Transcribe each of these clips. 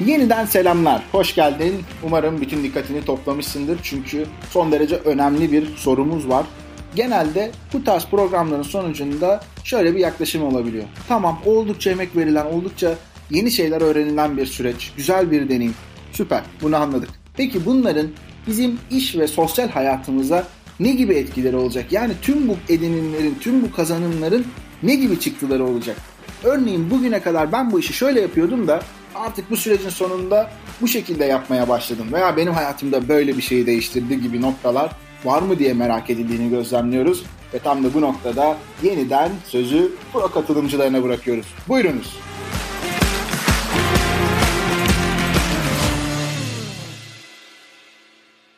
Yeniden selamlar, hoş geldin. Umarım bütün dikkatini toplamışsındır çünkü son derece önemli bir sorumuz var. Genelde bu tarz programların sonucunda şöyle bir yaklaşım olabiliyor. Tamam oldukça emek verilen, oldukça yeni şeyler öğrenilen bir süreç, güzel bir deneyim. Süper, bunu anladık. Peki bunların bizim iş ve sosyal hayatımıza ne gibi etkileri olacak? Yani tüm bu edinimlerin, tüm bu kazanımların ne gibi çıktıları olacak? Örneğin bugüne kadar ben bu işi şöyle yapıyordum da artık bu sürecin sonunda bu şekilde yapmaya başladım veya benim hayatımda böyle bir şeyi değiştirdi gibi noktalar var mı diye merak edildiğini gözlemliyoruz ve tam da bu noktada yeniden sözü pro katılımcılarına bırakıyoruz. Buyurunuz.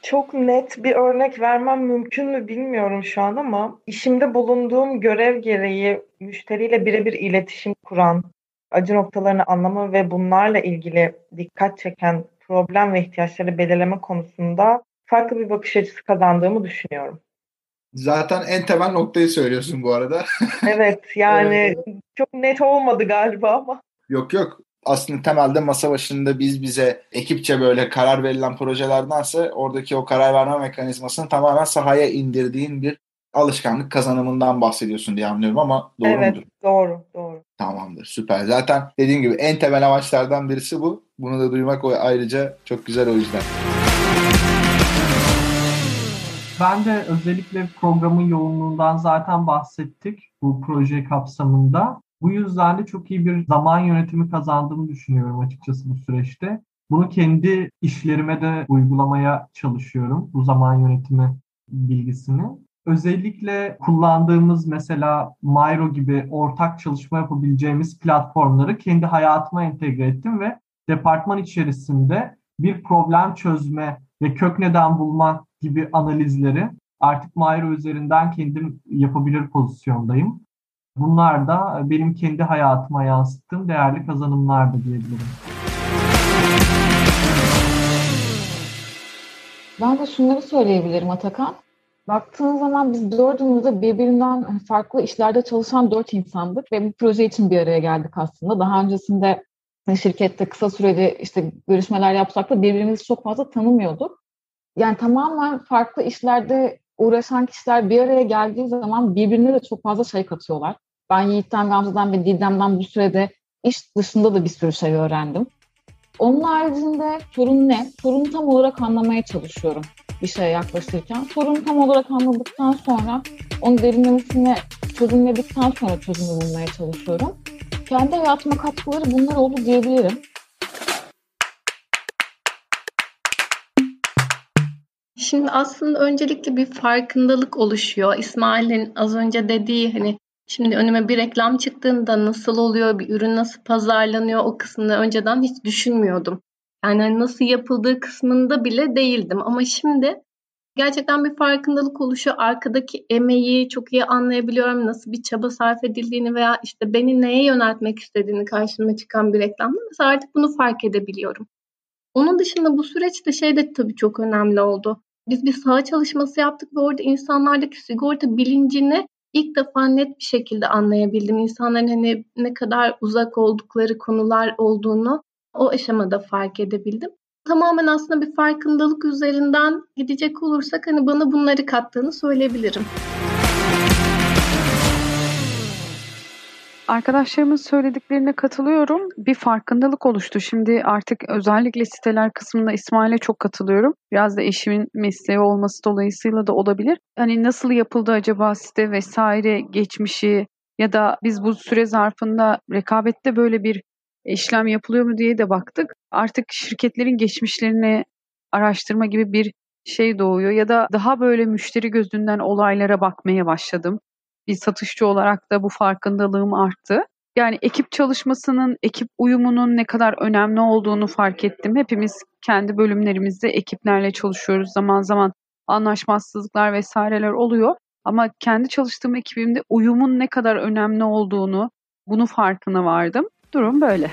Çok net bir örnek vermem mümkün mü bilmiyorum şu an ama işimde bulunduğum görev gereği müşteriyle birebir iletişim kuran, acı noktalarını anlama ve bunlarla ilgili dikkat çeken problem ve ihtiyaçları belirleme konusunda farklı bir bakış açısı kazandığımı düşünüyorum. Zaten en temel noktayı söylüyorsun bu arada. evet yani çok net olmadı galiba ama. Yok yok aslında temelde masa başında biz bize ekipçe böyle karar verilen projelerdense oradaki o karar verme mekanizmasını tamamen sahaya indirdiğin bir alışkanlık kazanımından bahsediyorsun diye anlıyorum ama doğru evet, mudur? doğru doğru. Tamamdır süper. Zaten dediğim gibi en temel amaçlardan birisi bu. Bunu da duymak ayrıca çok güzel o yüzden. Ben de özellikle programın yoğunluğundan zaten bahsettik bu proje kapsamında. Bu yüzden de çok iyi bir zaman yönetimi kazandığımı düşünüyorum açıkçası bu süreçte. Bunu kendi işlerime de uygulamaya çalışıyorum bu zaman yönetimi bilgisini. Özellikle kullandığımız mesela Miro gibi ortak çalışma yapabileceğimiz platformları kendi hayatıma entegre ettim ve departman içerisinde bir problem çözme ve kök neden bulma gibi analizleri artık Miro üzerinden kendim yapabilir pozisyondayım. Bunlar da benim kendi hayatıma yansıttığım değerli kazanımlar da diyebilirim. Ben de şunları söyleyebilirim Atakan. Baktığın zaman biz dördümüz de birbirinden farklı işlerde çalışan dört insandık ve bu proje için bir araya geldik aslında. Daha öncesinde şirkette kısa sürede işte görüşmeler yapsak da birbirimizi çok fazla tanımıyorduk. Yani tamamen farklı işlerde uğraşan kişiler bir araya geldiği zaman birbirine de çok fazla şey katıyorlar. Ben Yiğit'ten, Gamze'den ve Didem'den bu sürede iş dışında da bir sürü şey öğrendim. Onun haricinde sorun ne? Sorunu tam olarak anlamaya çalışıyorum bir şeye yaklaşırken. Sorunu tam olarak anladıktan sonra onu derinlemesine çözümledikten sonra çözümü bulmaya çalışıyorum. Kendi hayatıma katkıları bunlar oldu diyebilirim. Şimdi aslında öncelikle bir farkındalık oluşuyor. İsmail'in az önce dediği hani Şimdi önüme bir reklam çıktığında nasıl oluyor, bir ürün nasıl pazarlanıyor o kısmını önceden hiç düşünmüyordum. Yani hani nasıl yapıldığı kısmında bile değildim. Ama şimdi gerçekten bir farkındalık oluşuyor. Arkadaki emeği çok iyi anlayabiliyorum. Nasıl bir çaba sarf edildiğini veya işte beni neye yöneltmek istediğini karşıma çıkan bir reklamda mesela artık bunu fark edebiliyorum. Onun dışında bu süreçte şey de tabii çok önemli oldu. Biz bir saha çalışması yaptık ve orada insanlardaki sigorta bilincini ilk defa net bir şekilde anlayabildim. İnsanların hani ne kadar uzak oldukları konular olduğunu o aşamada fark edebildim. Tamamen aslında bir farkındalık üzerinden gidecek olursak hani bana bunları kattığını söyleyebilirim. Arkadaşlarımın söylediklerine katılıyorum. Bir farkındalık oluştu. Şimdi artık özellikle siteler kısmında İsmail'e çok katılıyorum. Biraz da eşimin mesleği olması dolayısıyla da olabilir. Hani nasıl yapıldı acaba site vesaire geçmişi ya da biz bu süre zarfında rekabette böyle bir işlem yapılıyor mu diye de baktık. Artık şirketlerin geçmişlerini araştırma gibi bir şey doğuyor ya da daha böyle müşteri gözünden olaylara bakmaya başladım bir satışçı olarak da bu farkındalığım arttı. Yani ekip çalışmasının, ekip uyumunun ne kadar önemli olduğunu fark ettim. Hepimiz kendi bölümlerimizde ekiplerle çalışıyoruz. Zaman zaman anlaşmazsızlıklar vesaireler oluyor. Ama kendi çalıştığım ekibimde uyumun ne kadar önemli olduğunu, bunu farkına vardım. Durum böyle.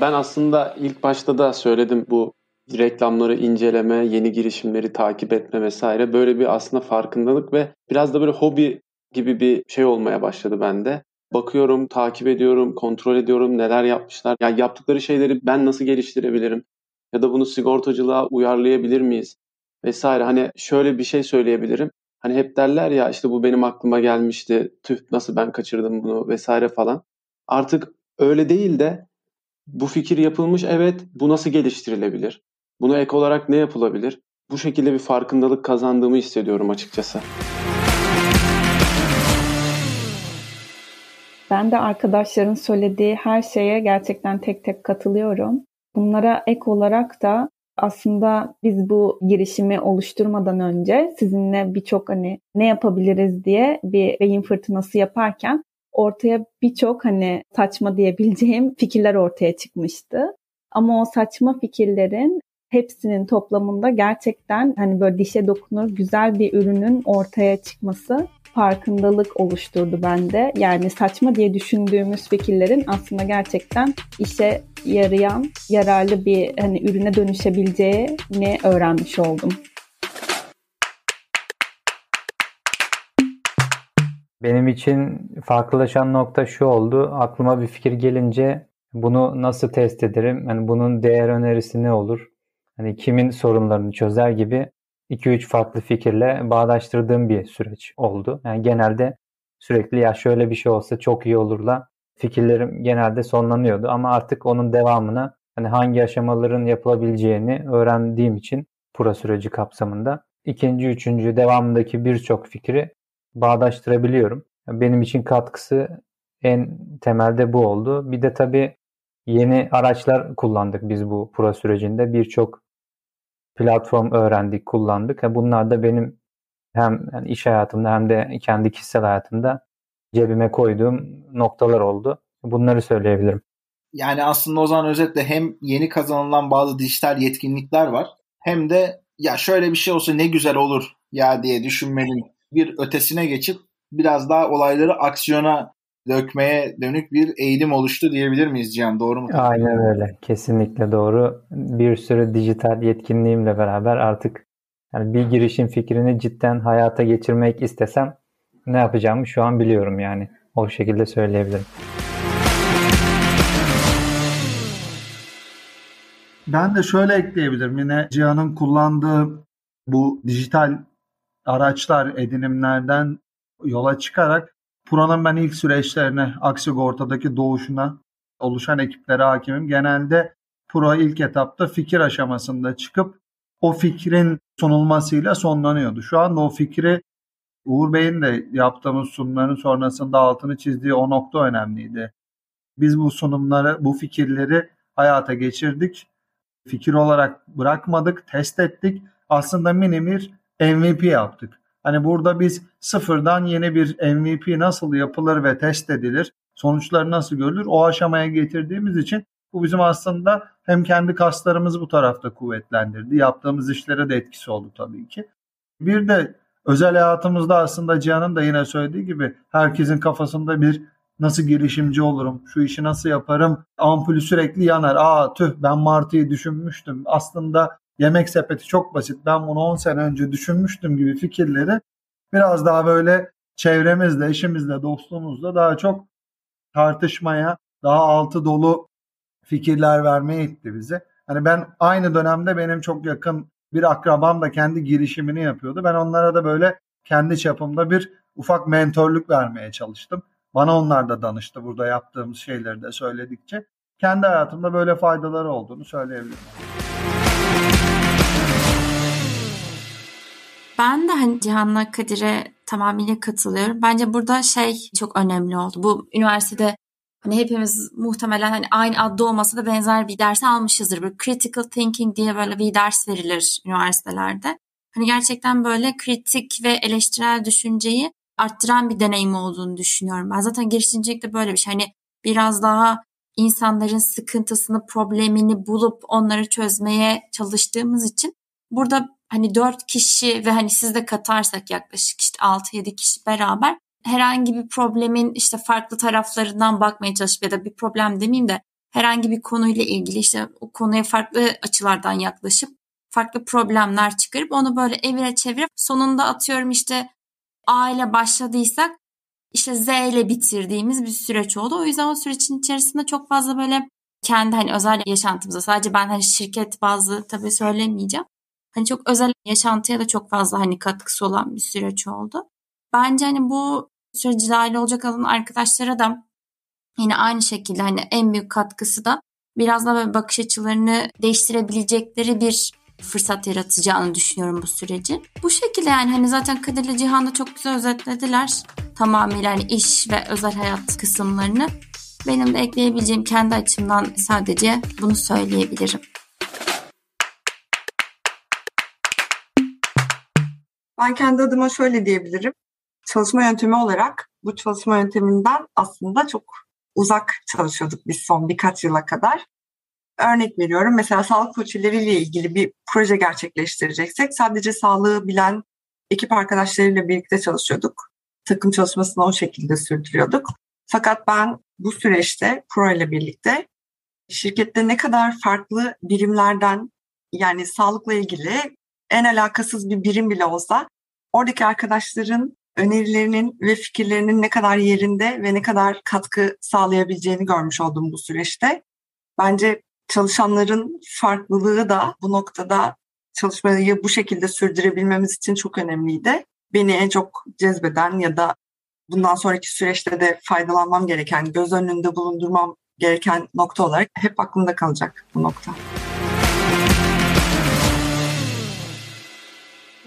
Ben aslında ilk başta da söyledim bu reklamları inceleme, yeni girişimleri takip etme vesaire böyle bir aslında farkındalık ve biraz da böyle hobi gibi bir şey olmaya başladı bende. bakıyorum, takip ediyorum, kontrol ediyorum neler yapmışlar. Ya yani yaptıkları şeyleri ben nasıl geliştirebilirim? Ya da bunu sigortacılığa uyarlayabilir miyiz? Vesaire. Hani şöyle bir şey söyleyebilirim. Hani hep derler ya işte bu benim aklıma gelmişti. Tüh nasıl ben kaçırdım bunu vesaire falan. Artık öyle değil de bu fikir yapılmış evet bu nasıl geliştirilebilir? Buna ek olarak ne yapılabilir? Bu şekilde bir farkındalık kazandığımı hissediyorum açıkçası. Ben de arkadaşların söylediği her şeye gerçekten tek tek katılıyorum. Bunlara ek olarak da aslında biz bu girişimi oluşturmadan önce sizinle birçok hani ne yapabiliriz diye bir beyin fırtınası yaparken ortaya birçok hani saçma diyebileceğim fikirler ortaya çıkmıştı. Ama o saçma fikirlerin hepsinin toplamında gerçekten hani böyle dişe dokunur güzel bir ürünün ortaya çıkması farkındalık oluşturdu bende. Yani saçma diye düşündüğümüz fikirlerin aslında gerçekten işe yarayan, yararlı bir hani ürüne dönüşebileceğini öğrenmiş oldum. Benim için farklılaşan nokta şu oldu. Aklıma bir fikir gelince bunu nasıl test ederim? Yani bunun değer önerisi ne olur? Hani kimin sorunlarını çözer gibi 2-3 farklı fikirle bağdaştırdığım bir süreç oldu. Yani genelde sürekli ya şöyle bir şey olsa çok iyi olurla fikirlerim genelde sonlanıyordu ama artık onun devamına hani hangi aşamaların yapılabileceğini öğrendiğim için pura süreci kapsamında ikinci, üçüncü devamındaki birçok fikri bağdaştırabiliyorum. Benim için katkısı en temelde bu oldu. Bir de tabii yeni araçlar kullandık biz bu pura sürecinde. Birçok platform öğrendik, kullandık. Bunlar da benim hem iş hayatımda hem de kendi kişisel hayatımda cebime koyduğum noktalar oldu. Bunları söyleyebilirim. Yani aslında o zaman özetle hem yeni kazanılan bazı dijital yetkinlikler var hem de ya şöyle bir şey olsa ne güzel olur ya diye düşünmenin bir ötesine geçip biraz daha olayları aksiyona dökmeye dönük bir eğilim oluştu diyebilir miyiz Cihan? Doğru mu? Aynen öyle. Kesinlikle doğru. Bir sürü dijital yetkinliğimle beraber artık yani bir girişim fikrini cidden hayata geçirmek istesem ne yapacağımı şu an biliyorum yani. O şekilde söyleyebilirim. Ben de şöyle ekleyebilirim. Yine Cihan'ın kullandığı bu dijital araçlar, edinimlerden yola çıkarak Pura'nın ben ilk süreçlerine, Aksigorta'daki doğuşuna oluşan ekiplere hakimim. Genelde Pura ilk etapta fikir aşamasında çıkıp o fikrin sunulmasıyla sonlanıyordu. Şu anda o fikri Uğur Bey'in de yaptığımız sunumların sonrasında altını çizdiği o nokta önemliydi. Biz bu sunumları, bu fikirleri hayata geçirdik. Fikir olarak bırakmadık, test ettik. Aslında mini bir MVP yaptık. Hani burada biz sıfırdan yeni bir MVP nasıl yapılır ve test edilir, sonuçları nasıl görülür o aşamaya getirdiğimiz için bu bizim aslında hem kendi kaslarımızı bu tarafta kuvvetlendirdi. Yaptığımız işlere de etkisi oldu tabii ki. Bir de özel hayatımızda aslında Cihan'ın da yine söylediği gibi herkesin kafasında bir nasıl girişimci olurum, şu işi nasıl yaparım, ampulü sürekli yanar. Aa tüh ben Martı'yı düşünmüştüm. Aslında yemek sepeti çok basit. Ben bunu 10 sene önce düşünmüştüm gibi fikirleri biraz daha böyle çevremizle, eşimizle, dostluğumuzla daha çok tartışmaya, daha altı dolu fikirler vermeye itti bizi. Hani ben aynı dönemde benim çok yakın bir akrabam da kendi girişimini yapıyordu. Ben onlara da böyle kendi çapımda bir ufak mentorluk vermeye çalıştım. Bana onlar da danıştı burada yaptığımız şeyleri de söyledikçe. Kendi hayatımda böyle faydaları olduğunu söyleyebilirim. Ben de hani Cihan'la Kadir'e tamamıyla katılıyorum. Bence burada şey çok önemli oldu. Bu üniversitede hani hepimiz muhtemelen hani aynı adda olmasa da benzer bir ders almışızdır. Bir critical thinking diye böyle bir ders verilir üniversitelerde. Hani gerçekten böyle kritik ve eleştirel düşünceyi arttıran bir deneyim olduğunu düşünüyorum. Ben zaten girişimcilikte böyle bir şey. Hani biraz daha insanların sıkıntısını, problemini bulup onları çözmeye çalıştığımız için burada hani dört kişi ve hani siz de katarsak yaklaşık işte 6-7 kişi beraber herhangi bir problemin işte farklı taraflarından bakmaya çalışıp ya da bir problem demeyeyim de herhangi bir konuyla ilgili işte o konuya farklı açılardan yaklaşıp farklı problemler çıkarıp onu böyle evire çevirip sonunda atıyorum işte A ile başladıysak işte Z ile bitirdiğimiz bir süreç oldu. O yüzden o sürecin içerisinde çok fazla böyle kendi hani özel yaşantımıza sadece ben hani şirket bazı tabii söylemeyeceğim. Hani çok özel yaşantıya da çok fazla hani katkısı olan bir süreç oldu. Bence hani bu süreci dahil olacak olan arkadaşlara da yine aynı şekilde hani en büyük katkısı da biraz da böyle bakış açılarını değiştirebilecekleri bir fırsat yaratacağını düşünüyorum bu süreci. Bu şekilde yani hani zaten Kadir ile Cihan da çok güzel özetlediler. Tamamıyla hani iş ve özel hayat kısımlarını. Benim de ekleyebileceğim kendi açımdan sadece bunu söyleyebilirim. Ben kendi adıma şöyle diyebilirim. Çalışma yöntemi olarak bu çalışma yönteminden aslında çok uzak çalışıyorduk biz son birkaç yıla kadar. Örnek veriyorum mesela sağlık koçileriyle ilgili bir proje gerçekleştireceksek sadece sağlığı bilen ekip arkadaşlarıyla birlikte çalışıyorduk. Takım çalışmasını o şekilde sürdürüyorduk. Fakat ben bu süreçte Pro ile birlikte şirkette ne kadar farklı birimlerden yani sağlıkla ilgili en alakasız bir birim bile olsa oradaki arkadaşların önerilerinin ve fikirlerinin ne kadar yerinde ve ne kadar katkı sağlayabileceğini görmüş oldum bu süreçte. Bence çalışanların farklılığı da bu noktada çalışmayı bu şekilde sürdürebilmemiz için çok önemliydi. Beni en çok cezbeden ya da bundan sonraki süreçte de faydalanmam gereken, göz önünde bulundurmam gereken nokta olarak hep aklımda kalacak bu nokta.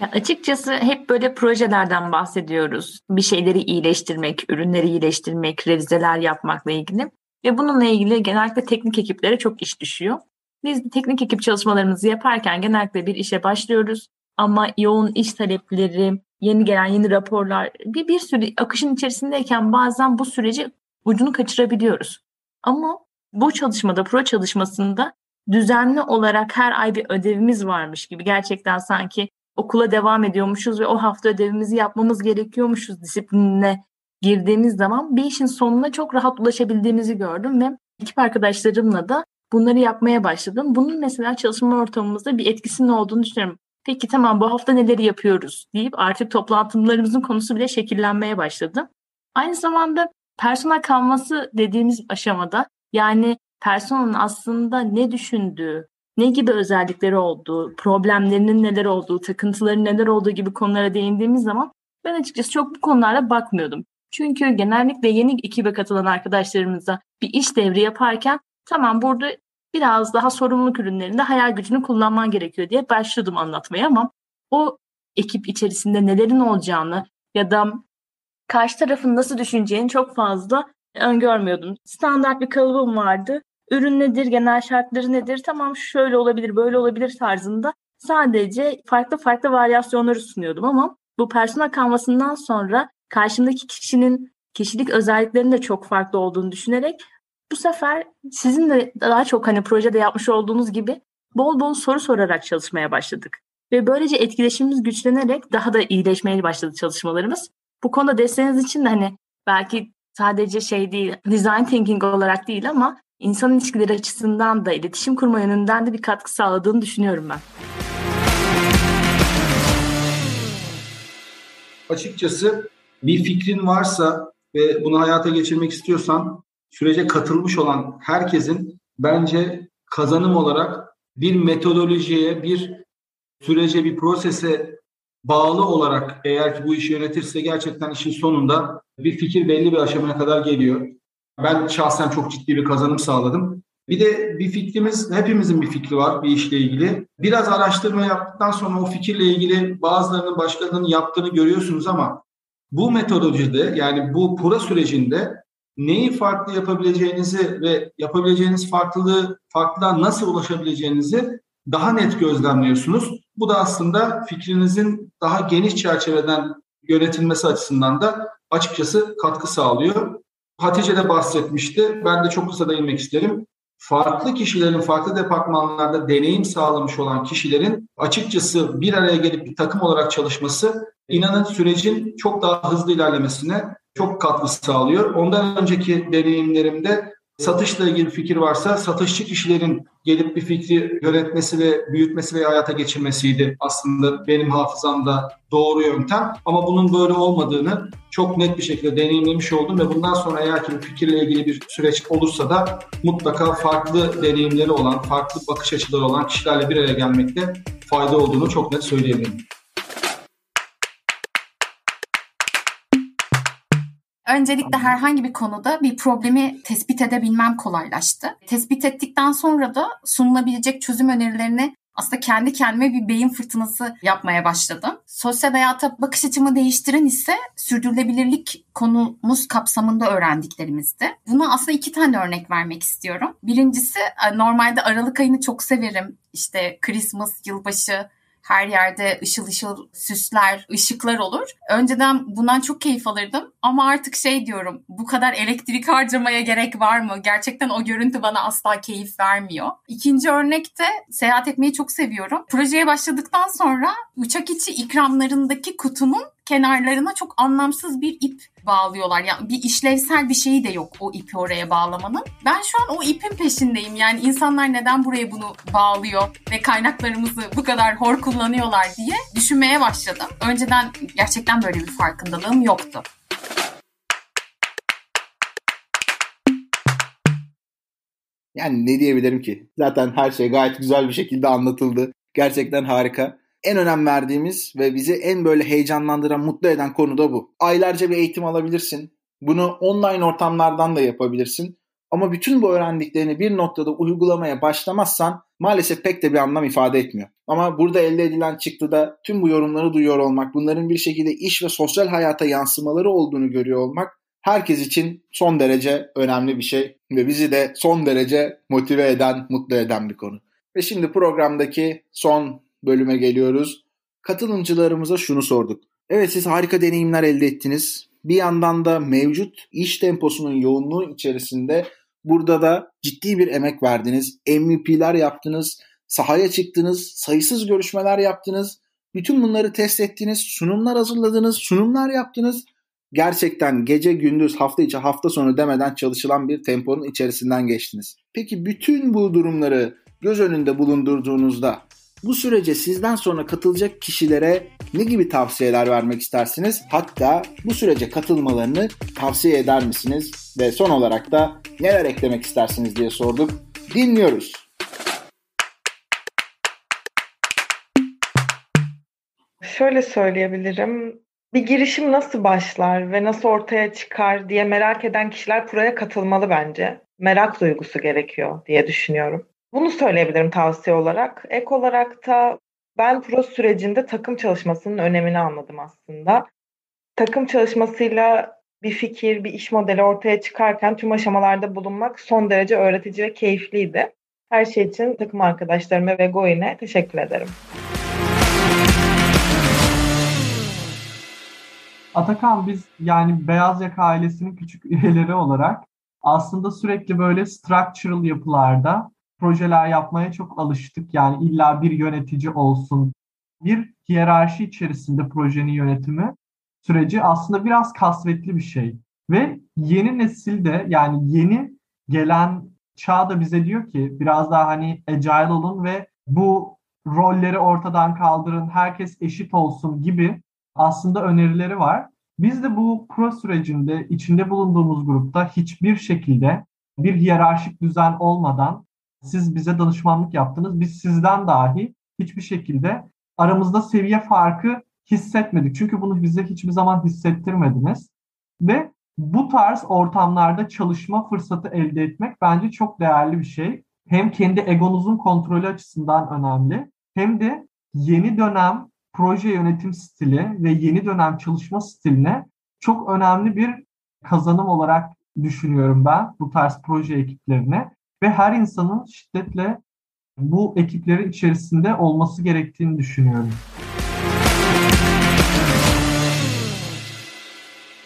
Ya açıkçası hep böyle projelerden bahsediyoruz. Bir şeyleri iyileştirmek, ürünleri iyileştirmek, revizeler yapmakla ilgili. Ve bununla ilgili genellikle teknik ekiplere çok iş düşüyor. Biz teknik ekip çalışmalarımızı yaparken genellikle bir işe başlıyoruz. Ama yoğun iş talepleri, yeni gelen yeni raporlar, bir, bir sürü akışın içerisindeyken bazen bu süreci ucunu kaçırabiliyoruz. Ama bu çalışmada, pro çalışmasında düzenli olarak her ay bir ödevimiz varmış gibi gerçekten sanki okula devam ediyormuşuz ve o hafta ödevimizi yapmamız gerekiyormuşuz disiplinine girdiğimiz zaman bir işin sonuna çok rahat ulaşabildiğimizi gördüm ve ekip arkadaşlarımla da bunları yapmaya başladım. Bunun mesela çalışma ortamımızda bir etkisinin olduğunu düşünüyorum. Peki tamam bu hafta neleri yapıyoruz deyip artık toplantılarımızın konusu bile şekillenmeye başladı. Aynı zamanda personel kalması dediğimiz aşamada yani personelin aslında ne düşündüğü, ne gibi özellikleri olduğu, problemlerinin neler olduğu, takıntıların neler olduğu gibi konulara değindiğimiz zaman ben açıkçası çok bu konulara bakmıyordum. Çünkü genellikle yeni ekibe katılan arkadaşlarımıza bir iş devri yaparken tamam burada biraz daha sorumluluk ürünlerinde hayal gücünü kullanman gerekiyor diye başladım anlatmaya ama o ekip içerisinde nelerin olacağını ya da karşı tarafın nasıl düşüneceğini çok fazla öngörmüyordum. Standart bir kalıbım vardı. Ürün nedir, genel şartları nedir, tamam şöyle olabilir, böyle olabilir tarzında sadece farklı farklı varyasyonları sunuyordum ama bu personel kalmasından sonra karşımdaki kişinin kişilik özelliklerinin de çok farklı olduğunu düşünerek bu sefer sizin de daha çok hani projede yapmış olduğunuz gibi bol bol soru sorarak çalışmaya başladık. Ve böylece etkileşimimiz güçlenerek daha da iyileşmeye başladı çalışmalarımız. Bu konuda desteğiniz için de hani belki sadece şey değil, design thinking olarak değil ama insan ilişkileri açısından da iletişim kurma yönünden de bir katkı sağladığını düşünüyorum ben. Açıkçası bir fikrin varsa ve bunu hayata geçirmek istiyorsan sürece katılmış olan herkesin bence kazanım olarak bir metodolojiye, bir sürece, bir prosese bağlı olarak eğer ki bu işi yönetirse gerçekten işin sonunda bir fikir belli bir aşamaya kadar geliyor. Ben şahsen çok ciddi bir kazanım sağladım. Bir de bir fikrimiz, hepimizin bir fikri var bir işle ilgili. Biraz araştırma yaptıktan sonra o fikirle ilgili bazılarının başkalarının yaptığını görüyorsunuz ama bu metodolojide yani bu pura sürecinde neyi farklı yapabileceğinizi ve yapabileceğiniz farklılığı farklılığa nasıl ulaşabileceğinizi daha net gözlemliyorsunuz. Bu da aslında fikrinizin daha geniş çerçeveden yönetilmesi açısından da açıkçası katkı sağlıyor. Hatice de bahsetmişti. Ben de çok kısa değinmek isterim. Farklı kişilerin farklı departmanlarda deneyim sağlamış olan kişilerin açıkçası bir araya gelip bir takım olarak çalışması inanın sürecin çok daha hızlı ilerlemesine çok katkı sağlıyor. Ondan önceki deneyimlerimde satışla ilgili fikir varsa satışçı kişilerin gelip bir fikri yönetmesi ve büyütmesi ve hayata geçirmesiydi aslında benim hafızamda doğru yöntem. Ama bunun böyle olmadığını çok net bir şekilde deneyimlemiş oldum ve bundan sonra eğer ki fikirle ilgili bir süreç olursa da mutlaka farklı deneyimleri olan, farklı bakış açıları olan kişilerle bir araya gelmekte fayda olduğunu çok net söyleyebilirim. Öncelikle herhangi bir konuda bir problemi tespit edebilmem kolaylaştı. Tespit ettikten sonra da sunulabilecek çözüm önerilerini aslında kendi kendime bir beyin fırtınası yapmaya başladım. Sosyal hayata bakış açımı değiştiren ise sürdürülebilirlik konumuz kapsamında öğrendiklerimizdi. Buna aslında iki tane örnek vermek istiyorum. Birincisi normalde Aralık ayını çok severim. İşte Christmas, yılbaşı, her yerde ışıl ışıl süsler, ışıklar olur. Önceden bundan çok keyif alırdım ama artık şey diyorum bu kadar elektrik harcamaya gerek var mı? Gerçekten o görüntü bana asla keyif vermiyor. İkinci örnekte seyahat etmeyi çok seviyorum. Projeye başladıktan sonra uçak içi ikramlarındaki kutunun kenarlarına çok anlamsız bir ip bağlıyorlar. Yani bir işlevsel bir şeyi de yok o ipi oraya bağlamanın. Ben şu an o ipin peşindeyim. Yani insanlar neden buraya bunu bağlıyor ve kaynaklarımızı bu kadar hor kullanıyorlar diye düşünmeye başladım. Önceden gerçekten böyle bir farkındalığım yoktu. Yani ne diyebilirim ki? Zaten her şey gayet güzel bir şekilde anlatıldı. Gerçekten harika en önem verdiğimiz ve bizi en böyle heyecanlandıran, mutlu eden konu da bu. Aylarca bir eğitim alabilirsin. Bunu online ortamlardan da yapabilirsin. Ama bütün bu öğrendiklerini bir noktada uygulamaya başlamazsan maalesef pek de bir anlam ifade etmiyor. Ama burada elde edilen çıktıda tüm bu yorumları duyuyor olmak, bunların bir şekilde iş ve sosyal hayata yansımaları olduğunu görüyor olmak herkes için son derece önemli bir şey ve bizi de son derece motive eden, mutlu eden bir konu. Ve şimdi programdaki son bölüme geliyoruz. Katılımcılarımıza şunu sorduk. Evet siz harika deneyimler elde ettiniz. Bir yandan da mevcut iş temposunun yoğunluğu içerisinde burada da ciddi bir emek verdiniz. MVP'ler yaptınız, sahaya çıktınız, sayısız görüşmeler yaptınız. Bütün bunları test ettiniz, sunumlar hazırladınız, sunumlar yaptınız. Gerçekten gece gündüz hafta içi hafta sonu demeden çalışılan bir temponun içerisinden geçtiniz. Peki bütün bu durumları göz önünde bulundurduğunuzda bu sürece sizden sonra katılacak kişilere ne gibi tavsiyeler vermek istersiniz? Hatta bu sürece katılmalarını tavsiye eder misiniz? Ve son olarak da neler eklemek istersiniz diye sorduk. Dinliyoruz. Şöyle söyleyebilirim. Bir girişim nasıl başlar ve nasıl ortaya çıkar diye merak eden kişiler buraya katılmalı bence. Merak duygusu gerekiyor diye düşünüyorum. Bunu söyleyebilirim tavsiye olarak. Ek olarak da ben pro sürecinde takım çalışmasının önemini anladım aslında. Takım çalışmasıyla bir fikir, bir iş modeli ortaya çıkarken tüm aşamalarda bulunmak son derece öğretici ve keyifliydi. Her şey için takım arkadaşlarıma ve Goin'e teşekkür ederim. Atakan biz yani Beyaz Yaka ailesinin küçük üyeleri olarak aslında sürekli böyle structural yapılarda projeler yapmaya çok alıştık. Yani illa bir yönetici olsun. Bir hiyerarşi içerisinde projenin yönetimi süreci aslında biraz kasvetli bir şey. Ve yeni nesilde yani yeni gelen çağ da bize diyor ki biraz daha hani agile olun ve bu rolleri ortadan kaldırın, herkes eşit olsun gibi aslında önerileri var. Biz de bu pro sürecinde içinde bulunduğumuz grupta hiçbir şekilde bir hiyerarşik düzen olmadan siz bize danışmanlık yaptınız. Biz sizden dahi hiçbir şekilde aramızda seviye farkı hissetmedik. Çünkü bunu bize hiçbir zaman hissettirmediniz. Ve bu tarz ortamlarda çalışma fırsatı elde etmek bence çok değerli bir şey. Hem kendi egonuzun kontrolü açısından önemli hem de yeni dönem proje yönetim stili ve yeni dönem çalışma stiline çok önemli bir kazanım olarak düşünüyorum ben bu tarz proje ekiplerine ve her insanın şiddetle bu ekipleri içerisinde olması gerektiğini düşünüyorum.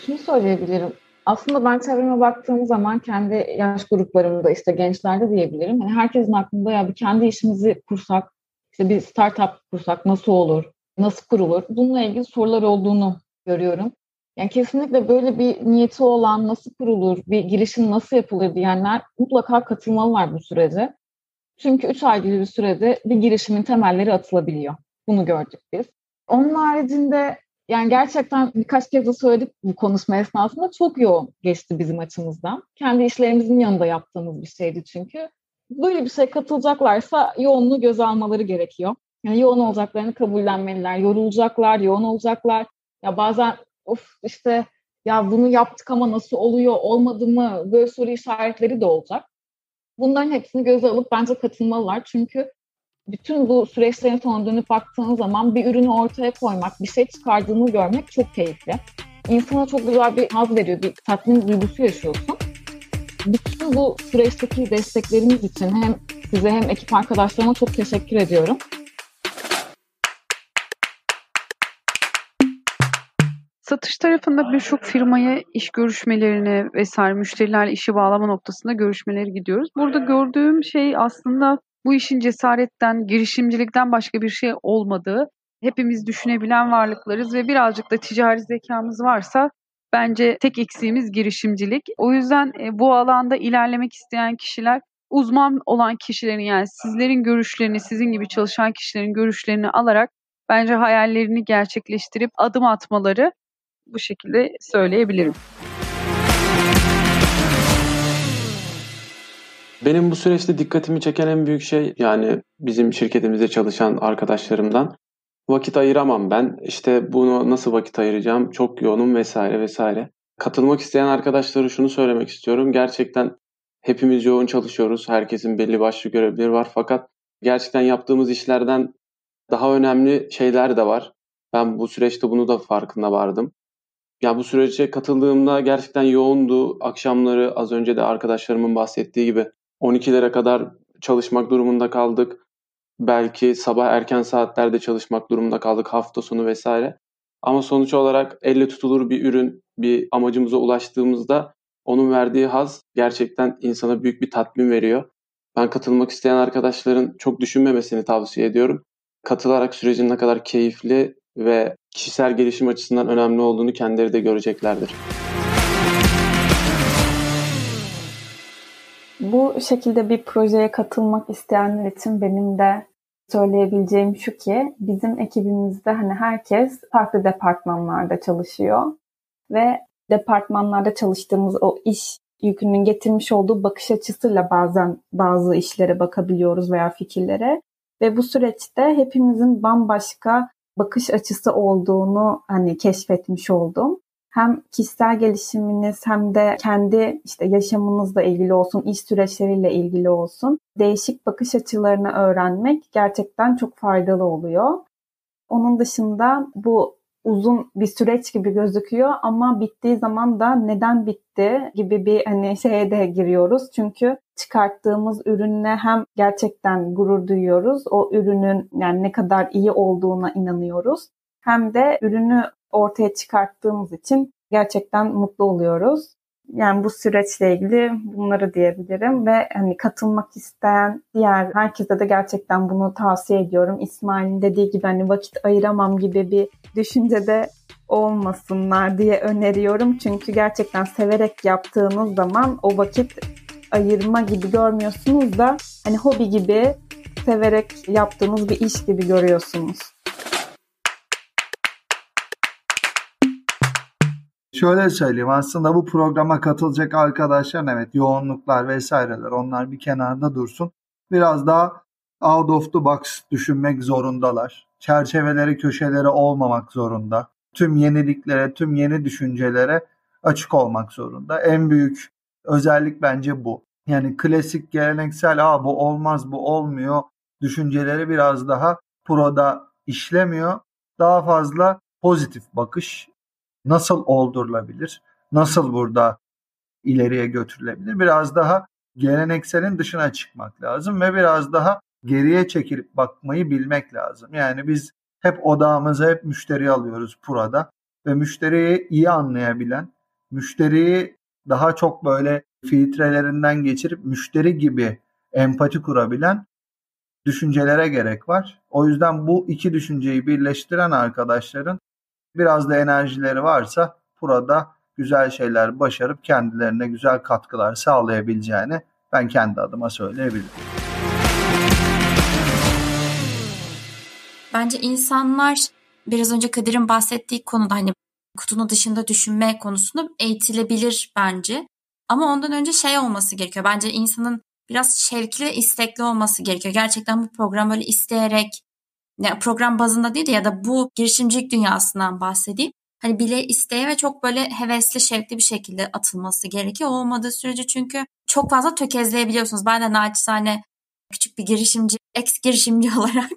Şunu söyleyebilirim. Aslında ben çevreme baktığım zaman kendi yaş gruplarımda işte gençlerde diyebilirim. Yani herkesin aklında ya bir kendi işimizi kursak, işte bir startup kursak nasıl olur, nasıl kurulur? Bununla ilgili sorular olduğunu görüyorum. Yani kesinlikle böyle bir niyeti olan nasıl kurulur, bir girişim nasıl yapılır diyenler mutlaka katılmalılar bu sürece. Çünkü 3 ay gibi bir sürede bir girişimin temelleri atılabiliyor. Bunu gördük biz. Onun haricinde yani gerçekten birkaç kez de söyledik bu konuşma esnasında çok yoğun geçti bizim açımızdan. Kendi işlerimizin yanında yaptığımız bir şeydi çünkü. Böyle bir şey katılacaklarsa yoğunluğu göz almaları gerekiyor. Yani yoğun olacaklarını kabullenmeliler. Yorulacaklar, yoğun olacaklar. Ya bazen of işte ya bunu yaptık ama nasıl oluyor, olmadı mı? Böyle soru işaretleri de olacak. Bunların hepsini göze alıp bence katılmalılar. Çünkü bütün bu süreçlerin sonuna dönüp baktığın zaman bir ürünü ortaya koymak, bir şey çıkardığını görmek çok keyifli. İnsana çok güzel bir haz veriyor, bir tatmin duygusu yaşıyorsun. Bütün bu süreçteki destekleriniz için hem size hem ekip arkadaşlarıma çok teşekkür ediyorum. Satış tarafında birçok firmaya iş görüşmelerine vesaire müşterilerle işi bağlama noktasında görüşmeleri gidiyoruz. Burada gördüğüm şey aslında bu işin cesaretten, girişimcilikten başka bir şey olmadığı, hepimiz düşünebilen varlıklarız ve birazcık da ticari zekamız varsa bence tek eksiğimiz girişimcilik. O yüzden e, bu alanda ilerlemek isteyen kişiler uzman olan kişilerin yani sizlerin görüşlerini, sizin gibi çalışan kişilerin görüşlerini alarak bence hayallerini gerçekleştirip adım atmaları bu şekilde söyleyebilirim. Benim bu süreçte dikkatimi çeken en büyük şey yani bizim şirketimizde çalışan arkadaşlarımdan vakit ayıramam ben. İşte bunu nasıl vakit ayıracağım? Çok yoğunum vesaire vesaire. Katılmak isteyen arkadaşlara şunu söylemek istiyorum. Gerçekten hepimiz yoğun çalışıyoruz. Herkesin belli başlı görevleri var. Fakat gerçekten yaptığımız işlerden daha önemli şeyler de var. Ben bu süreçte bunu da farkında vardım. Ya bu sürece katıldığımda gerçekten yoğundu. Akşamları az önce de arkadaşlarımın bahsettiği gibi 12'lere kadar çalışmak durumunda kaldık. Belki sabah erken saatlerde çalışmak durumunda kaldık hafta sonu vesaire. Ama sonuç olarak elle tutulur bir ürün, bir amacımıza ulaştığımızda onun verdiği haz gerçekten insana büyük bir tatmin veriyor. Ben katılmak isteyen arkadaşların çok düşünmemesini tavsiye ediyorum. Katılarak sürecin ne kadar keyifli ve kişisel gelişim açısından önemli olduğunu kendileri de göreceklerdir. Bu şekilde bir projeye katılmak isteyenler için benim de söyleyebileceğim şu ki bizim ekibimizde hani herkes farklı departmanlarda çalışıyor ve departmanlarda çalıştığımız o iş yükünün getirmiş olduğu bakış açısıyla bazen bazı işlere bakabiliyoruz veya fikirlere ve bu süreçte hepimizin bambaşka bakış açısı olduğunu hani keşfetmiş oldum. Hem kişisel gelişiminiz hem de kendi işte yaşamınızla ilgili olsun, iş süreçleriyle ilgili olsun değişik bakış açılarını öğrenmek gerçekten çok faydalı oluyor. Onun dışında bu uzun bir süreç gibi gözüküyor ama bittiği zaman da neden bitti gibi bir hani şeye de giriyoruz. Çünkü çıkarttığımız ürünle hem gerçekten gurur duyuyoruz. O ürünün yani ne kadar iyi olduğuna inanıyoruz. Hem de ürünü ortaya çıkarttığımız için gerçekten mutlu oluyoruz. Yani bu süreçle ilgili bunları diyebilirim ve hani katılmak isteyen diğer herkese de gerçekten bunu tavsiye ediyorum. İsmail'in dediği gibi hani vakit ayıramam gibi bir düşüncede olmasınlar diye öneriyorum. Çünkü gerçekten severek yaptığınız zaman o vakit ayırma gibi görmüyorsunuz da hani hobi gibi severek yaptığınız bir iş gibi görüyorsunuz. Şöyle söyleyeyim aslında bu programa katılacak arkadaşlar evet yoğunluklar vesaireler onlar bir kenarda dursun. Biraz daha out of the box düşünmek zorundalar. Çerçeveleri köşeleri olmamak zorunda. Tüm yeniliklere, tüm yeni düşüncelere açık olmak zorunda. En büyük özellik bence bu. Yani klasik geleneksel Aa, bu olmaz bu olmuyor düşünceleri biraz daha proda işlemiyor. Daha fazla pozitif bakış nasıl oldurulabilir? Nasıl burada ileriye götürülebilir? Biraz daha gelenekselin dışına çıkmak lazım ve biraz daha geriye çekilip bakmayı bilmek lazım. Yani biz hep odağımıza hep müşteri alıyoruz burada ve müşteriyi iyi anlayabilen, müşteriyi daha çok böyle filtrelerinden geçirip müşteri gibi empati kurabilen düşüncelere gerek var. O yüzden bu iki düşünceyi birleştiren arkadaşların biraz da enerjileri varsa burada güzel şeyler başarıp kendilerine güzel katkılar sağlayabileceğini ben kendi adıma söyleyebilirim. Bence insanlar biraz önce Kadir'in bahsettiği konuda hani kutunun dışında düşünme konusunda eğitilebilir bence. Ama ondan önce şey olması gerekiyor. Bence insanın biraz şevkli ve istekli olması gerekiyor. Gerçekten bu program böyle isteyerek yani program bazında değil de ya da bu girişimcilik dünyasından bahsedeyim. Hani bile isteye ve çok böyle hevesli, şevkli bir şekilde atılması gerekiyor. Olmadığı sürece çünkü çok fazla tökezleyebiliyorsunuz. Ben de naçizane küçük bir girişimci, ex girişimci olarak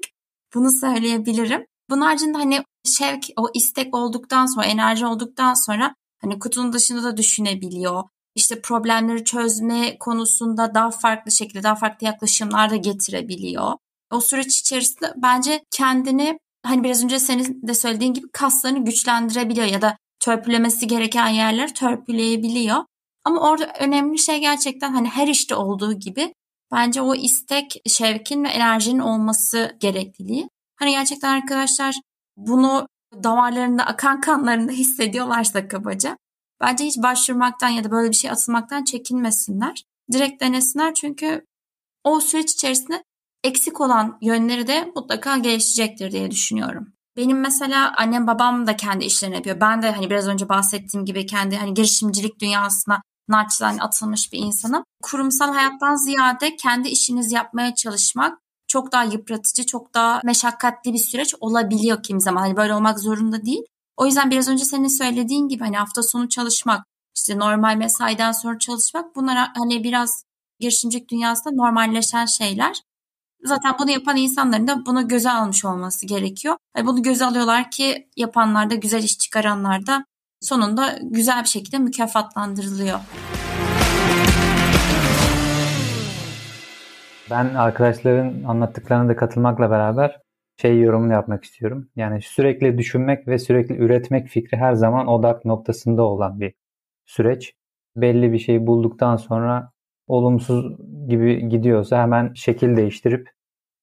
bunu söyleyebilirim. Bunun haricinde hani şevk, o istek olduktan sonra, enerji olduktan sonra hani kutunun dışında da düşünebiliyor. İşte problemleri çözme konusunda daha farklı şekilde, daha farklı yaklaşımlar da getirebiliyor. O süreç içerisinde bence kendini hani biraz önce senin de söylediğin gibi kaslarını güçlendirebiliyor ya da törpülemesi gereken yerleri törpüleyebiliyor. Ama orada önemli şey gerçekten hani her işte olduğu gibi bence o istek, şevkin ve enerjinin olması gerekliliği. Hani gerçekten arkadaşlar bunu damarlarında akan kanlarında hissediyorlarsa kabaca bence hiç başvurmaktan ya da böyle bir şey atılmaktan çekinmesinler. Direkt denesinler çünkü o süreç içerisinde eksik olan yönleri de mutlaka gelişecektir diye düşünüyorum. Benim mesela annem babam da kendi işlerini yapıyor. Ben de hani biraz önce bahsettiğim gibi kendi hani girişimcilik dünyasına naçizane atılmış bir insanım. Kurumsal hayattan ziyade kendi işinizi yapmaya çalışmak çok daha yıpratıcı, çok daha meşakkatli bir süreç olabiliyor kim zaman. Hani böyle olmak zorunda değil. O yüzden biraz önce senin söylediğin gibi hani hafta sonu çalışmak, işte normal mesaiden sonra çalışmak bunlar hani biraz girişimcilik dünyasında normalleşen şeyler. Zaten bunu yapan insanların da bunu göze almış olması gerekiyor. Yani bunu göze alıyorlar ki yapanlar da güzel iş çıkaranlar da sonunda güzel bir şekilde mükafatlandırılıyor. Ben arkadaşların anlattıklarına da katılmakla beraber şey yorumunu yapmak istiyorum. Yani sürekli düşünmek ve sürekli üretmek fikri her zaman odak noktasında olan bir süreç. Belli bir şeyi bulduktan sonra olumsuz gibi gidiyorsa hemen şekil değiştirip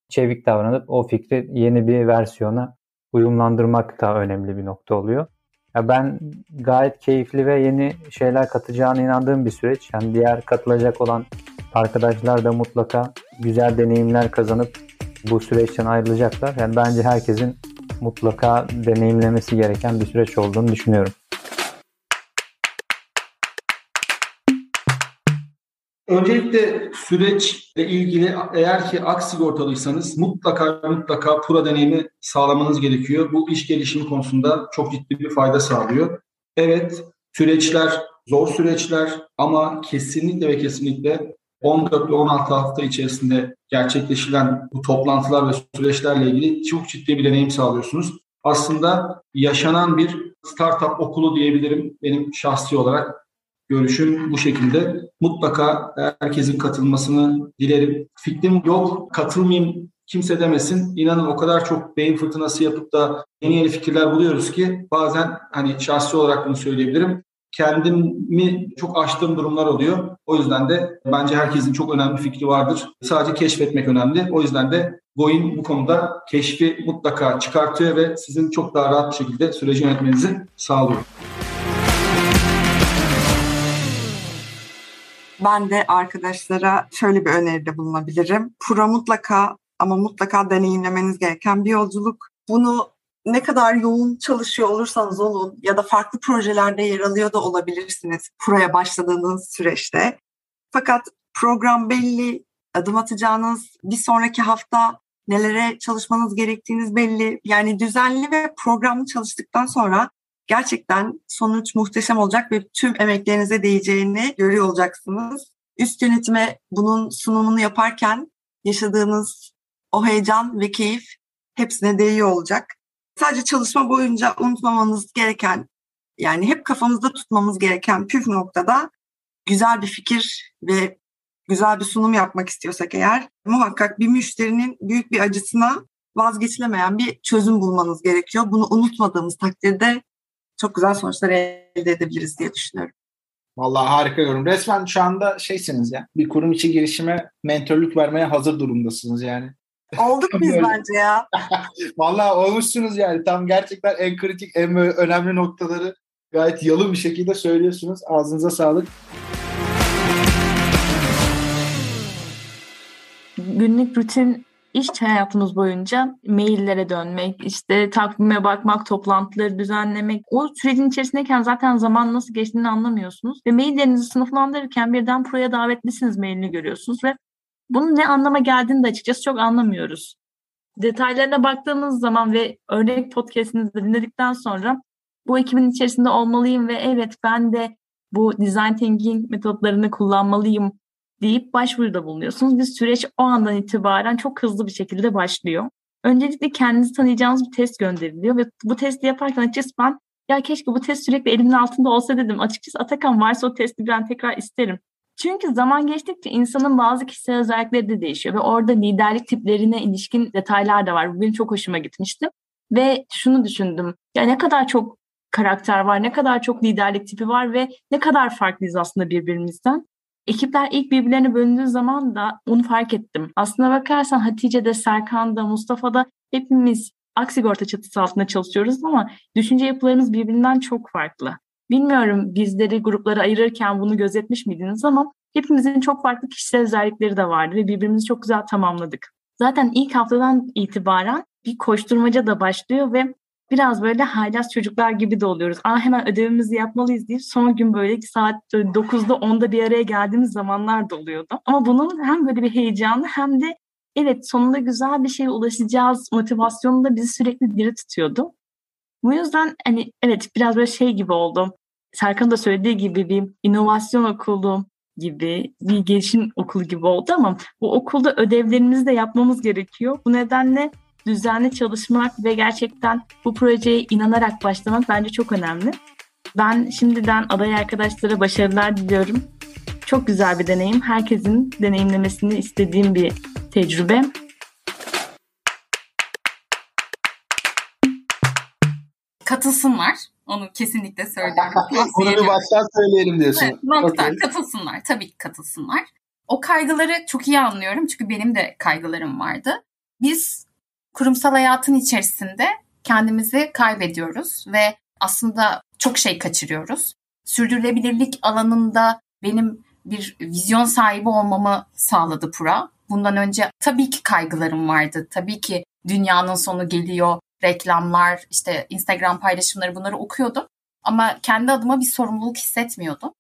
çevik davranıp o fikri yeni bir versiyona uyumlandırmak da önemli bir nokta oluyor. Ya ben gayet keyifli ve yeni şeyler katacağına inandığım bir süreç. Yani diğer katılacak olan arkadaşlar da mutlaka güzel deneyimler kazanıp bu süreçten ayrılacaklar. Yani bence herkesin mutlaka deneyimlemesi gereken bir süreç olduğunu düşünüyorum. Öncelikle süreçle ilgili eğer ki ak sigortalıysanız mutlaka mutlaka pura deneyimi sağlamanız gerekiyor. Bu iş gelişimi konusunda çok ciddi bir fayda sağlıyor. Evet süreçler zor süreçler ama kesinlikle ve kesinlikle 14 ve 16 hafta içerisinde gerçekleşilen bu toplantılar ve süreçlerle ilgili çok ciddi bir deneyim sağlıyorsunuz. Aslında yaşanan bir startup okulu diyebilirim benim şahsi olarak görüşüm bu şekilde. Mutlaka herkesin katılmasını dilerim. Fikrim yok, katılmayayım kimse demesin. İnanın o kadar çok beyin fırtınası yapıp da yeni yeni fikirler buluyoruz ki bazen hani şahsi olarak bunu söyleyebilirim. Kendimi çok aştığım durumlar oluyor. O yüzden de bence herkesin çok önemli fikri vardır. Sadece keşfetmek önemli. O yüzden de Goin bu konuda keşfi mutlaka çıkartıyor ve sizin çok daha rahat bir şekilde süreci yönetmenizi sağlıyor. Ben de arkadaşlara şöyle bir öneride bulunabilirim. Pura mutlaka ama mutlaka deneyimlemeniz gereken bir yolculuk. Bunu ne kadar yoğun çalışıyor olursanız olun ya da farklı projelerde yer alıyor da olabilirsiniz Pura'ya başladığınız süreçte. Fakat program belli, adım atacağınız bir sonraki hafta nelere çalışmanız gerektiğiniz belli. Yani düzenli ve programlı çalıştıktan sonra gerçekten sonuç muhteşem olacak ve tüm emeklerinize değeceğini görüyor olacaksınız. Üst yönetime bunun sunumunu yaparken yaşadığınız o heyecan ve keyif hepsine değiyor olacak. Sadece çalışma boyunca unutmamanız gereken yani hep kafamızda tutmamız gereken püf noktada güzel bir fikir ve güzel bir sunum yapmak istiyorsak eğer muhakkak bir müşterinin büyük bir acısına vazgeçilemeyen bir çözüm bulmanız gerekiyor. Bunu unutmadığımız takdirde çok güzel sonuçlar elde edebiliriz diye düşünüyorum. Vallahi harika yorum. Resmen şu anda şeysiniz ya. Bir kurum içi girişime mentorluk vermeye hazır durumdasınız yani. Olduk biz bence ya. Vallahi olmuşsunuz yani. Tam gerçekten en kritik, en önemli noktaları Gayet yalın bir şekilde söylüyorsunuz. Ağzınıza sağlık. Günlük rutin iş hayatımız boyunca maillere dönmek, işte takvime bakmak, toplantıları düzenlemek. O sürecin içerisindeyken zaten zaman nasıl geçtiğini anlamıyorsunuz. Ve maillerinizi sınıflandırırken birden proya davetlisiniz mailini görüyorsunuz ve bunun ne anlama geldiğini de açıkçası çok anlamıyoruz. Detaylarına baktığınız zaman ve örnek podcastinizi dinledikten sonra bu ekibin içerisinde olmalıyım ve evet ben de bu design thinking metotlarını kullanmalıyım deyip başvuruda bulunuyorsunuz. Bir süreç o andan itibaren çok hızlı bir şekilde başlıyor. Öncelikle kendinizi tanıyacağınız bir test gönderiliyor ve bu testi yaparken açıkçası ben ya keşke bu test sürekli elimin altında olsa dedim. Açıkçası Atakan varsa o testi ben tekrar isterim. Çünkü zaman geçtikçe insanın bazı kişisel özellikleri de değişiyor ve orada liderlik tiplerine ilişkin detaylar da var. Bu benim çok hoşuma gitmişti. Ve şunu düşündüm. Ya ne kadar çok karakter var, ne kadar çok liderlik tipi var ve ne kadar farklıyız aslında birbirimizden. Ekipler ilk birbirlerine bölündüğü zaman da onu fark ettim. Aslına bakarsan Hatice'de, Serkan'da, Mustafa'da hepimiz Aksigorta çatısı altında çalışıyoruz ama düşünce yapılarımız birbirinden çok farklı. Bilmiyorum bizleri gruplara ayırırken bunu gözetmiş miydiniz ama hepimizin çok farklı kişisel özellikleri de vardı ve birbirimizi çok güzel tamamladık. Zaten ilk haftadan itibaren bir koşturmaca da başlıyor ve biraz böyle haylaz çocuklar gibi de oluyoruz. Aa hemen ödevimizi yapmalıyız deyip son gün böyle saat 9'da 10'da bir araya geldiğimiz zamanlar da oluyordu. Ama bunun hem böyle bir heyecanı hem de evet sonunda güzel bir şeye ulaşacağız motivasyonu da bizi sürekli diri tutuyordu. Bu yüzden hani evet biraz böyle şey gibi oldum. Serkan da söylediği gibi bir inovasyon okulu gibi bir gelişim okulu gibi oldu ama bu okulda ödevlerimizi de yapmamız gerekiyor. Bu nedenle düzenli çalışmak ve gerçekten bu projeye inanarak başlamak bence çok önemli. Ben şimdiden aday arkadaşlara başarılar diliyorum. Çok güzel bir deneyim. Herkesin deneyimlemesini istediğim bir tecrübe. Katılsınlar. Onu kesinlikle söylüyorum. Bunu bir baştan söyleyelim diyorsun. Evet, nokta. Okay. Katılsınlar. Tabii ki katılsınlar. O kaygıları çok iyi anlıyorum. Çünkü benim de kaygılarım vardı. Biz kurumsal hayatın içerisinde kendimizi kaybediyoruz ve aslında çok şey kaçırıyoruz. Sürdürülebilirlik alanında benim bir vizyon sahibi olmamı sağladı Pura. Bundan önce tabii ki kaygılarım vardı. Tabii ki dünyanın sonu geliyor, reklamlar, işte Instagram paylaşımları bunları okuyordum. Ama kendi adıma bir sorumluluk hissetmiyordum.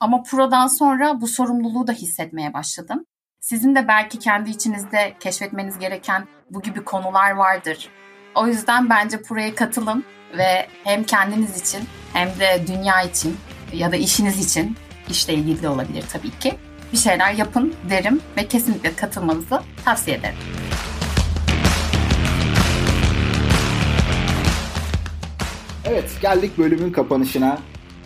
Ama Pura'dan sonra bu sorumluluğu da hissetmeye başladım. Sizin de belki kendi içinizde keşfetmeniz gereken bu gibi konular vardır. O yüzden bence buraya katılın ve hem kendiniz için hem de dünya için ya da işiniz için işle ilgili de olabilir tabii ki bir şeyler yapın derim ve kesinlikle katılmanızı tavsiye ederim. Evet geldik bölümün kapanışına.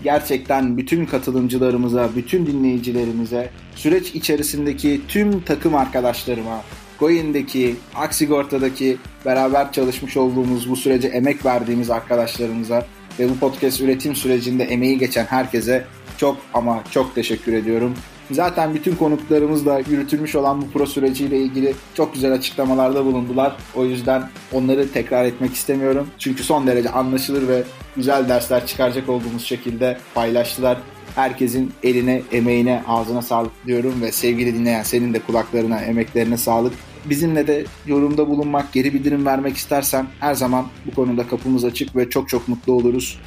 Gerçekten bütün katılımcılarımıza, bütün dinleyicilerimize, süreç içerisindeki tüm takım arkadaşlarıma, Goin'deki, Aksigorta'daki beraber çalışmış olduğumuz bu sürece emek verdiğimiz arkadaşlarımıza ve bu podcast üretim sürecinde emeği geçen herkese çok ama çok teşekkür ediyorum. Zaten bütün konuklarımız da yürütülmüş olan bu pro süreciyle ilgili çok güzel açıklamalarda bulundular. O yüzden onları tekrar etmek istemiyorum. Çünkü son derece anlaşılır ve güzel dersler çıkaracak olduğumuz şekilde paylaştılar. Herkesin eline, emeğine, ağzına sağlık diyorum ve sevgili dinleyen senin de kulaklarına, emeklerine sağlık. Bizimle de yorumda bulunmak, geri bildirim vermek istersen her zaman bu konuda kapımız açık ve çok çok mutlu oluruz.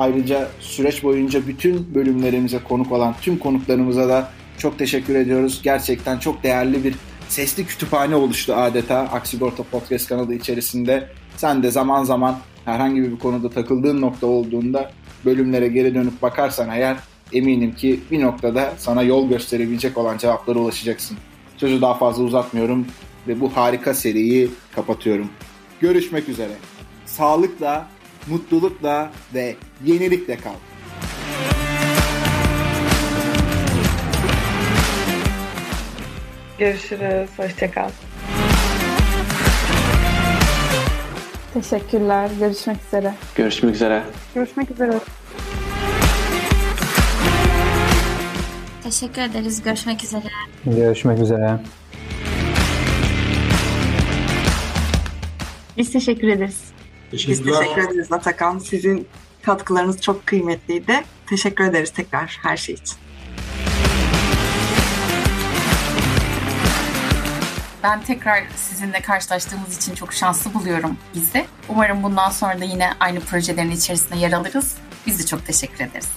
Ayrıca süreç boyunca bütün bölümlerimize konuk olan tüm konuklarımıza da çok teşekkür ediyoruz. Gerçekten çok değerli bir sesli kütüphane oluştu adeta Aksigorta Podcast kanalı içerisinde. Sen de zaman zaman herhangi bir konuda takıldığın nokta olduğunda bölümlere geri dönüp bakarsan eğer eminim ki bir noktada sana yol gösterebilecek olan cevaplara ulaşacaksın. Sözü daha fazla uzatmıyorum ve bu harika seriyi kapatıyorum. Görüşmek üzere. Sağlıkla, mutlulukla ve yenilikle kal. Görüşürüz. Hoşçakal. Teşekkürler. Görüşmek üzere. Görüşmek üzere. Görüşmek üzere. Teşekkür ederiz. Görüşmek üzere. Görüşmek üzere. Biz teşekkür ederiz. Biz teşekkür ederiz Atakan. Sizin katkılarınız çok kıymetliydi. Teşekkür ederiz tekrar her şey için. Ben tekrar sizinle karşılaştığımız için çok şanslı buluyorum bizi. Umarım bundan sonra da yine aynı projelerin içerisinde yer alırız. Biz de çok teşekkür ederiz.